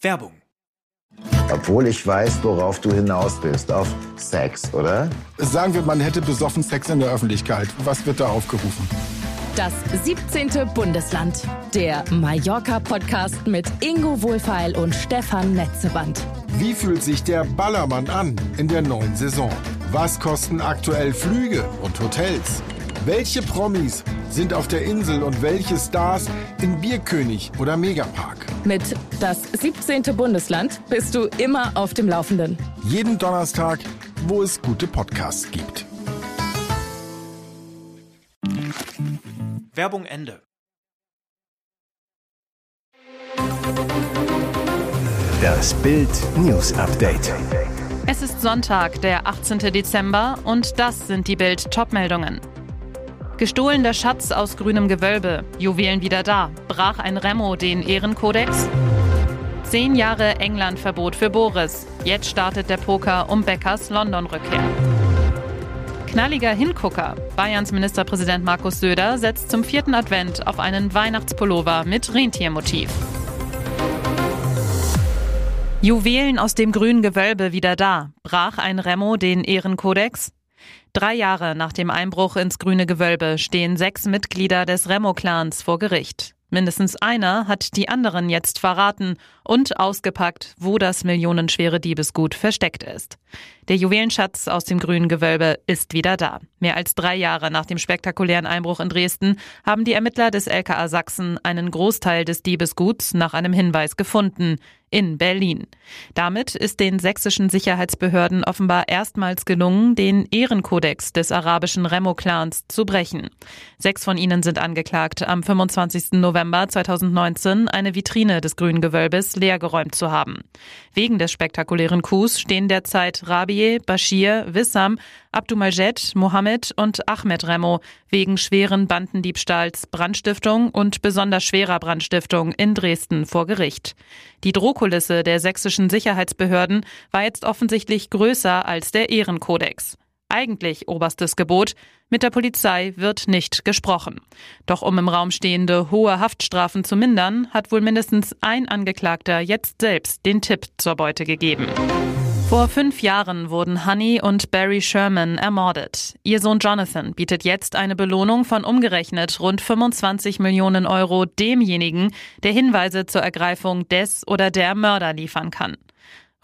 Werbung. Obwohl ich weiß, worauf du hinaus bist. Auf Sex, oder? Sagen wir, man hätte besoffen Sex in der Öffentlichkeit. Was wird da aufgerufen? Das 17. Bundesland. Der Mallorca-Podcast mit Ingo Wohlfeil und Stefan Netzeband. Wie fühlt sich der Ballermann an in der neuen Saison? Was kosten aktuell Flüge und Hotels? Welche Promis sind auf der Insel und welche Stars in Bierkönig oder Megapark? Mit das 17. Bundesland bist du immer auf dem Laufenden. Jeden Donnerstag, wo es gute Podcasts gibt. Werbung Ende. Das Bild News Update. Es ist Sonntag, der 18. Dezember und das sind die Bild Topmeldungen. Gestohlener Schatz aus grünem Gewölbe, Juwelen wieder da, brach ein Remo den Ehrenkodex? Zehn Jahre England-Verbot für Boris. Jetzt startet der Poker um Beckers London-Rückkehr. Knalliger Hingucker. Bayerns Ministerpräsident Markus Söder setzt zum vierten Advent auf einen Weihnachtspullover mit Rentiermotiv. Juwelen aus dem grünen Gewölbe wieder da. Brach ein Remo den Ehrenkodex? Drei Jahre nach dem Einbruch ins grüne Gewölbe stehen sechs Mitglieder des Remo-Clans vor Gericht. Mindestens einer hat die anderen jetzt verraten und ausgepackt, wo das millionenschwere Diebesgut versteckt ist. Der Juwelenschatz aus dem grünen Gewölbe ist wieder da. Mehr als drei Jahre nach dem spektakulären Einbruch in Dresden haben die Ermittler des LKA Sachsen einen Großteil des Diebesguts nach einem Hinweis gefunden in Berlin. Damit ist den sächsischen Sicherheitsbehörden offenbar erstmals gelungen, den Ehrenkodex des arabischen Remo-Clans zu brechen. Sechs von ihnen sind angeklagt, am 25. November 2019 eine Vitrine des grünen Gewölbes leergeräumt zu haben. Wegen des spektakulären Coups stehen derzeit Rabieh, Bashir, Wissam, Abdumajed, Mohammed und Ahmed Remo wegen schweren Bandendiebstahls, Brandstiftung und besonders schwerer Brandstiftung in Dresden vor Gericht. Die Drohkulisse der sächsischen Sicherheitsbehörden war jetzt offensichtlich größer als der Ehrenkodex. Eigentlich oberstes Gebot, mit der Polizei wird nicht gesprochen. Doch um im Raum stehende hohe Haftstrafen zu mindern, hat wohl mindestens ein Angeklagter jetzt selbst den Tipp zur Beute gegeben. Vor fünf Jahren wurden Honey und Barry Sherman ermordet. Ihr Sohn Jonathan bietet jetzt eine Belohnung von umgerechnet rund 25 Millionen Euro demjenigen, der Hinweise zur Ergreifung des oder der Mörder liefern kann.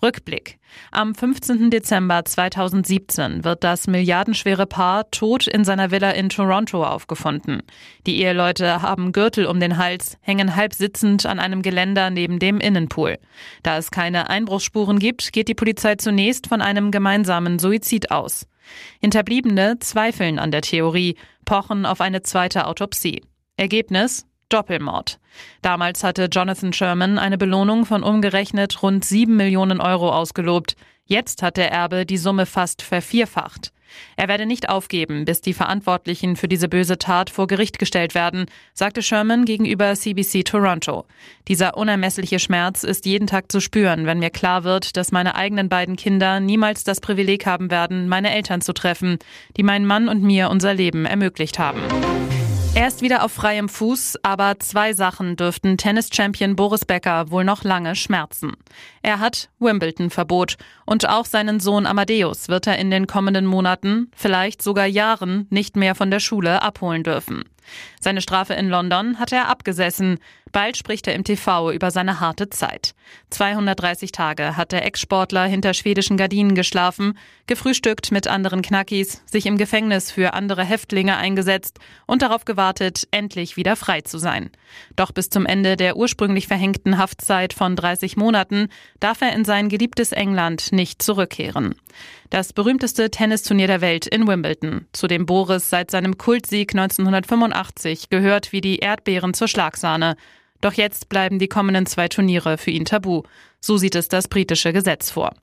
Rückblick. Am 15. Dezember 2017 wird das milliardenschwere Paar tot in seiner Villa in Toronto aufgefunden. Die Eheleute haben Gürtel um den Hals, hängen halb sitzend an einem Geländer neben dem Innenpool. Da es keine Einbruchsspuren gibt, geht die Polizei zunächst von einem gemeinsamen Suizid aus. Hinterbliebene zweifeln an der Theorie, pochen auf eine zweite Autopsie. Ergebnis Doppelmord. Damals hatte Jonathan Sherman eine Belohnung von umgerechnet rund sieben Millionen Euro ausgelobt. Jetzt hat der Erbe die Summe fast vervierfacht. Er werde nicht aufgeben, bis die Verantwortlichen für diese böse Tat vor Gericht gestellt werden, sagte Sherman gegenüber CBC Toronto. Dieser unermessliche Schmerz ist jeden Tag zu spüren, wenn mir klar wird, dass meine eigenen beiden Kinder niemals das Privileg haben werden, meine Eltern zu treffen, die meinen Mann und mir unser Leben ermöglicht haben. Er ist wieder auf freiem Fuß, aber zwei Sachen dürften Tennis-Champion Boris Becker wohl noch lange schmerzen. Er hat Wimbledon-Verbot und auch seinen Sohn Amadeus wird er in den kommenden Monaten, vielleicht sogar Jahren, nicht mehr von der Schule abholen dürfen. Seine Strafe in London hat er abgesessen. Bald spricht er im TV über seine harte Zeit. 230 Tage hat der Ex-Sportler hinter schwedischen Gardinen geschlafen, gefrühstückt mit anderen Knackis, sich im Gefängnis für andere Häftlinge eingesetzt und darauf gewartet, endlich wieder frei zu sein. Doch bis zum Ende der ursprünglich verhängten Haftzeit von 30 Monaten darf er in sein geliebtes England nicht zurückkehren. Das berühmteste Tennisturnier der Welt in Wimbledon, zu dem Boris seit seinem Kultsieg 1985 gehört wie die Erdbeeren zur Schlagsahne. Doch jetzt bleiben die kommenden zwei Turniere für ihn tabu. So sieht es das britische Gesetz vor.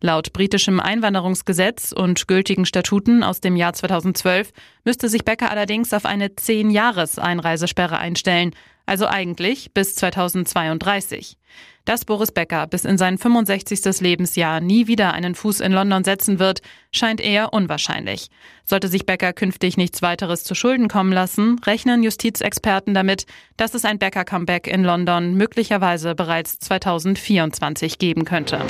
Laut britischem Einwanderungsgesetz und gültigen Statuten aus dem Jahr 2012 müsste sich Becker allerdings auf eine zehn Jahres Einreisesperre einstellen. Also eigentlich bis 2032. Dass Boris Becker bis in sein 65. Lebensjahr nie wieder einen Fuß in London setzen wird, scheint eher unwahrscheinlich. Sollte sich Becker künftig nichts weiteres zu Schulden kommen lassen, rechnen Justizexperten damit, dass es ein Becker-Comeback in London möglicherweise bereits 2024 geben könnte.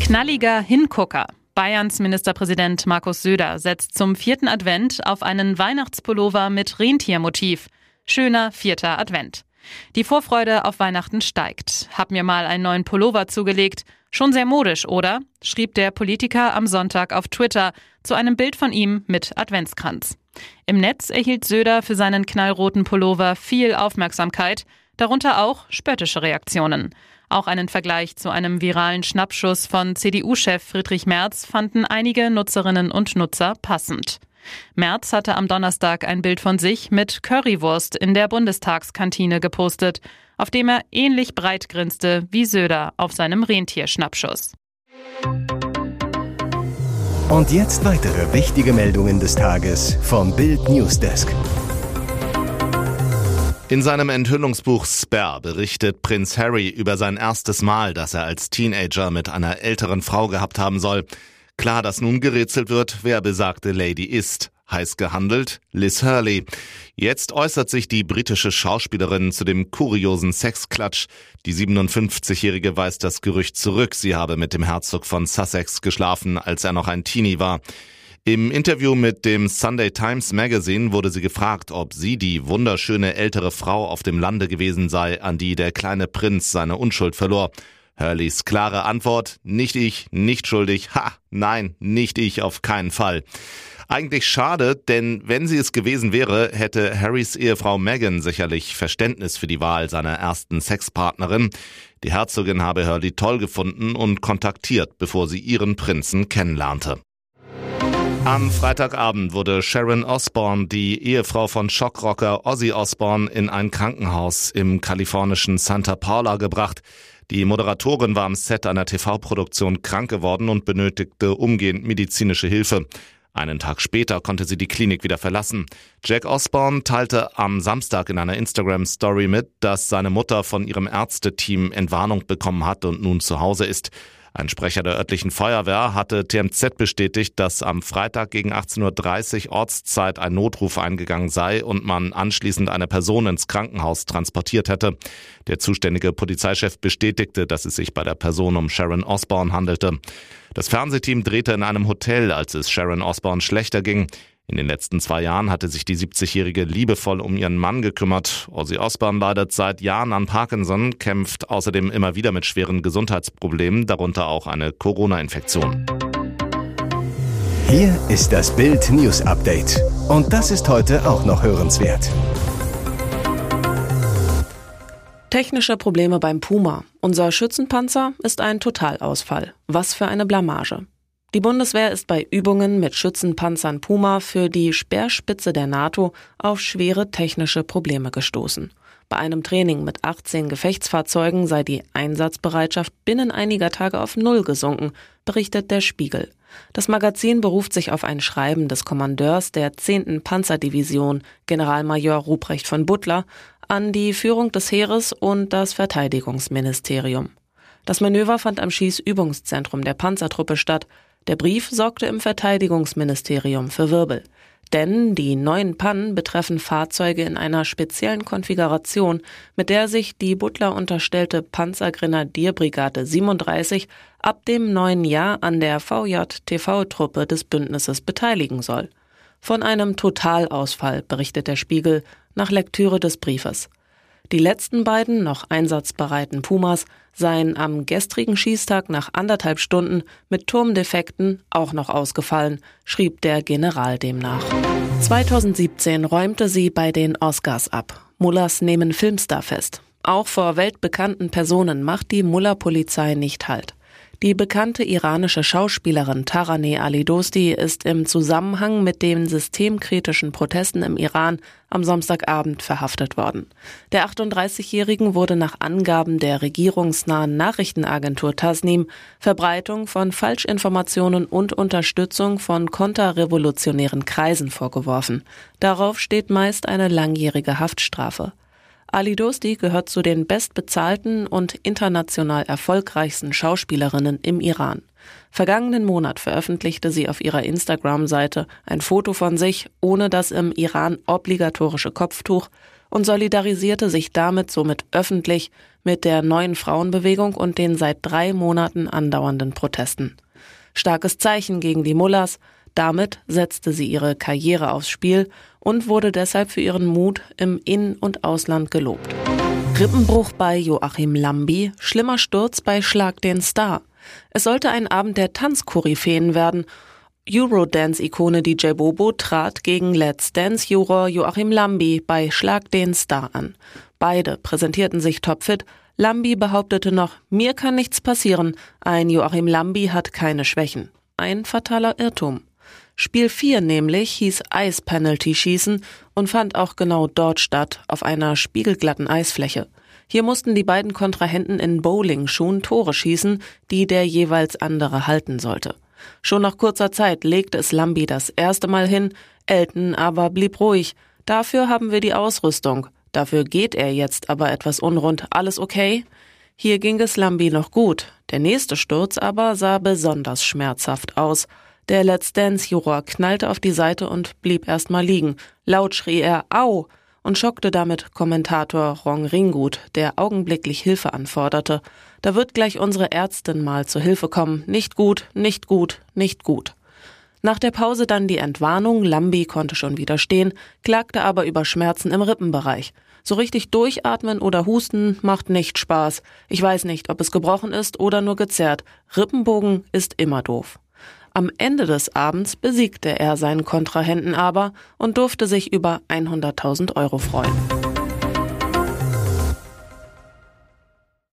Knalliger Hingucker. Bayerns Ministerpräsident Markus Söder setzt zum vierten Advent auf einen Weihnachtspullover mit Rentiermotiv. Schöner vierter Advent. Die Vorfreude auf Weihnachten steigt. Hab mir mal einen neuen Pullover zugelegt. Schon sehr modisch, oder? schrieb der Politiker am Sonntag auf Twitter zu einem Bild von ihm mit Adventskranz. Im Netz erhielt Söder für seinen knallroten Pullover viel Aufmerksamkeit, darunter auch spöttische Reaktionen. Auch einen Vergleich zu einem viralen Schnappschuss von CDU-Chef Friedrich Merz fanden einige Nutzerinnen und Nutzer passend. Merz hatte am Donnerstag ein Bild von sich mit Currywurst in der Bundestagskantine gepostet, auf dem er ähnlich breit grinste wie Söder auf seinem Rentierschnappschuss. Und jetzt weitere wichtige Meldungen des Tages vom Bild Newsdesk. In seinem Enthüllungsbuch Spare berichtet Prinz Harry über sein erstes Mal, das er als Teenager mit einer älteren Frau gehabt haben soll. Klar, dass nun gerätselt wird, wer besagte Lady ist. Heiß gehandelt, Liz Hurley. Jetzt äußert sich die britische Schauspielerin zu dem kuriosen Sexklatsch. Die 57-Jährige weist das Gerücht zurück, sie habe mit dem Herzog von Sussex geschlafen, als er noch ein Teenie war. Im Interview mit dem Sunday Times Magazine wurde sie gefragt, ob sie die wunderschöne ältere Frau auf dem Lande gewesen sei, an die der kleine Prinz seine Unschuld verlor. Hurleys klare Antwort, nicht ich, nicht schuldig, ha, nein, nicht ich, auf keinen Fall. Eigentlich schade, denn wenn sie es gewesen wäre, hätte Harrys Ehefrau Meghan sicherlich Verständnis für die Wahl seiner ersten Sexpartnerin. Die Herzogin habe Hurley toll gefunden und kontaktiert, bevor sie ihren Prinzen kennenlernte. Am Freitagabend wurde Sharon Osbourne, die Ehefrau von Schockrocker Ozzy Osbourne, in ein Krankenhaus im kalifornischen Santa Paula gebracht. Die Moderatorin war am Set einer TV-Produktion krank geworden und benötigte umgehend medizinische Hilfe. Einen Tag später konnte sie die Klinik wieder verlassen. Jack Osborne teilte am Samstag in einer Instagram-Story mit, dass seine Mutter von ihrem Ärzteteam Entwarnung bekommen hat und nun zu Hause ist. Ein Sprecher der örtlichen Feuerwehr hatte TMZ bestätigt, dass am Freitag gegen 18.30 Uhr Ortszeit ein Notruf eingegangen sei und man anschließend eine Person ins Krankenhaus transportiert hätte. Der zuständige Polizeichef bestätigte, dass es sich bei der Person um Sharon Osborne handelte. Das Fernsehteam drehte in einem Hotel, als es Sharon Osborne schlechter ging. In den letzten zwei Jahren hatte sich die 70-Jährige liebevoll um ihren Mann gekümmert. Ozzy Osbourne leidet seit Jahren an Parkinson, kämpft außerdem immer wieder mit schweren Gesundheitsproblemen, darunter auch eine Corona-Infektion. Hier ist das Bild News Update. Und das ist heute auch noch hörenswert. Technische Probleme beim Puma. Unser Schützenpanzer ist ein Totalausfall. Was für eine Blamage. Die Bundeswehr ist bei Übungen mit Schützenpanzern Puma für die Speerspitze der NATO auf schwere technische Probleme gestoßen. Bei einem Training mit 18 Gefechtsfahrzeugen sei die Einsatzbereitschaft binnen einiger Tage auf Null gesunken, berichtet der Spiegel. Das Magazin beruft sich auf ein Schreiben des Kommandeurs der 10. Panzerdivision, Generalmajor Ruprecht von Butler, an die Führung des Heeres und das Verteidigungsministerium. Das Manöver fand am Schießübungszentrum der Panzertruppe statt. Der Brief sorgte im Verteidigungsministerium für Wirbel. Denn die neuen Pannen betreffen Fahrzeuge in einer speziellen Konfiguration, mit der sich die Butler unterstellte Panzergrenadierbrigade 37 ab dem neuen Jahr an der VJ-TV-Truppe des Bündnisses beteiligen soll. Von einem Totalausfall berichtet der Spiegel nach Lektüre des Briefes. Die letzten beiden noch einsatzbereiten Pumas seien am gestrigen Schießtag nach anderthalb Stunden mit Turmdefekten auch noch ausgefallen, schrieb der General demnach. 2017 räumte sie bei den Oscars ab. Mullers nehmen Filmstar fest. Auch vor weltbekannten Personen macht die Muller-Polizei nicht Halt. Die bekannte iranische Schauspielerin Taraneh Ali Dosti ist im Zusammenhang mit den systemkritischen Protesten im Iran am Samstagabend verhaftet worden. Der 38-Jährigen wurde nach Angaben der regierungsnahen Nachrichtenagentur Tasnim Verbreitung von Falschinformationen und Unterstützung von konterrevolutionären Kreisen vorgeworfen. Darauf steht meist eine langjährige Haftstrafe. Ali Dosti gehört zu den bestbezahlten und international erfolgreichsten Schauspielerinnen im Iran. Vergangenen Monat veröffentlichte sie auf ihrer Instagram-Seite ein Foto von sich ohne das im Iran obligatorische Kopftuch und solidarisierte sich damit somit öffentlich mit der neuen Frauenbewegung und den seit drei Monaten andauernden Protesten. Starkes Zeichen gegen die Mullahs, damit setzte sie ihre Karriere aufs Spiel und wurde deshalb für ihren Mut im In- und Ausland gelobt. Rippenbruch bei Joachim Lambi, schlimmer Sturz bei Schlag den Star. Es sollte ein Abend der Tanzkoryphäen werden. Eurodance-Ikone DJ Bobo trat gegen Let's Dance-Juror Joachim Lambi bei Schlag den Star an. Beide präsentierten sich topfit. Lambi behauptete noch, mir kann nichts passieren. Ein Joachim Lambi hat keine Schwächen. Ein fataler Irrtum. Spiel 4 nämlich hieß Eis-Penalty schießen und fand auch genau dort statt, auf einer spiegelglatten Eisfläche. Hier mussten die beiden Kontrahenten in Bowling-Schuhen Tore schießen, die der jeweils andere halten sollte. Schon nach kurzer Zeit legte es Lambi das erste Mal hin, Elton aber blieb ruhig. Dafür haben wir die Ausrüstung. Dafür geht er jetzt aber etwas unrund. Alles okay? Hier ging es Lambi noch gut. Der nächste Sturz aber sah besonders schmerzhaft aus. Der Let's Dance-Juror knallte auf die Seite und blieb erstmal liegen. Laut schrie er Au und schockte damit Kommentator Rong Ringut, der augenblicklich Hilfe anforderte. Da wird gleich unsere Ärztin mal zur Hilfe kommen. Nicht gut, nicht gut, nicht gut. Nach der Pause dann die Entwarnung, Lambi konnte schon wieder stehen, klagte aber über Schmerzen im Rippenbereich. So richtig durchatmen oder husten macht nicht Spaß. Ich weiß nicht, ob es gebrochen ist oder nur gezerrt. Rippenbogen ist immer doof. Am Ende des Abends besiegte er seinen Kontrahenten aber und durfte sich über 100.000 Euro freuen.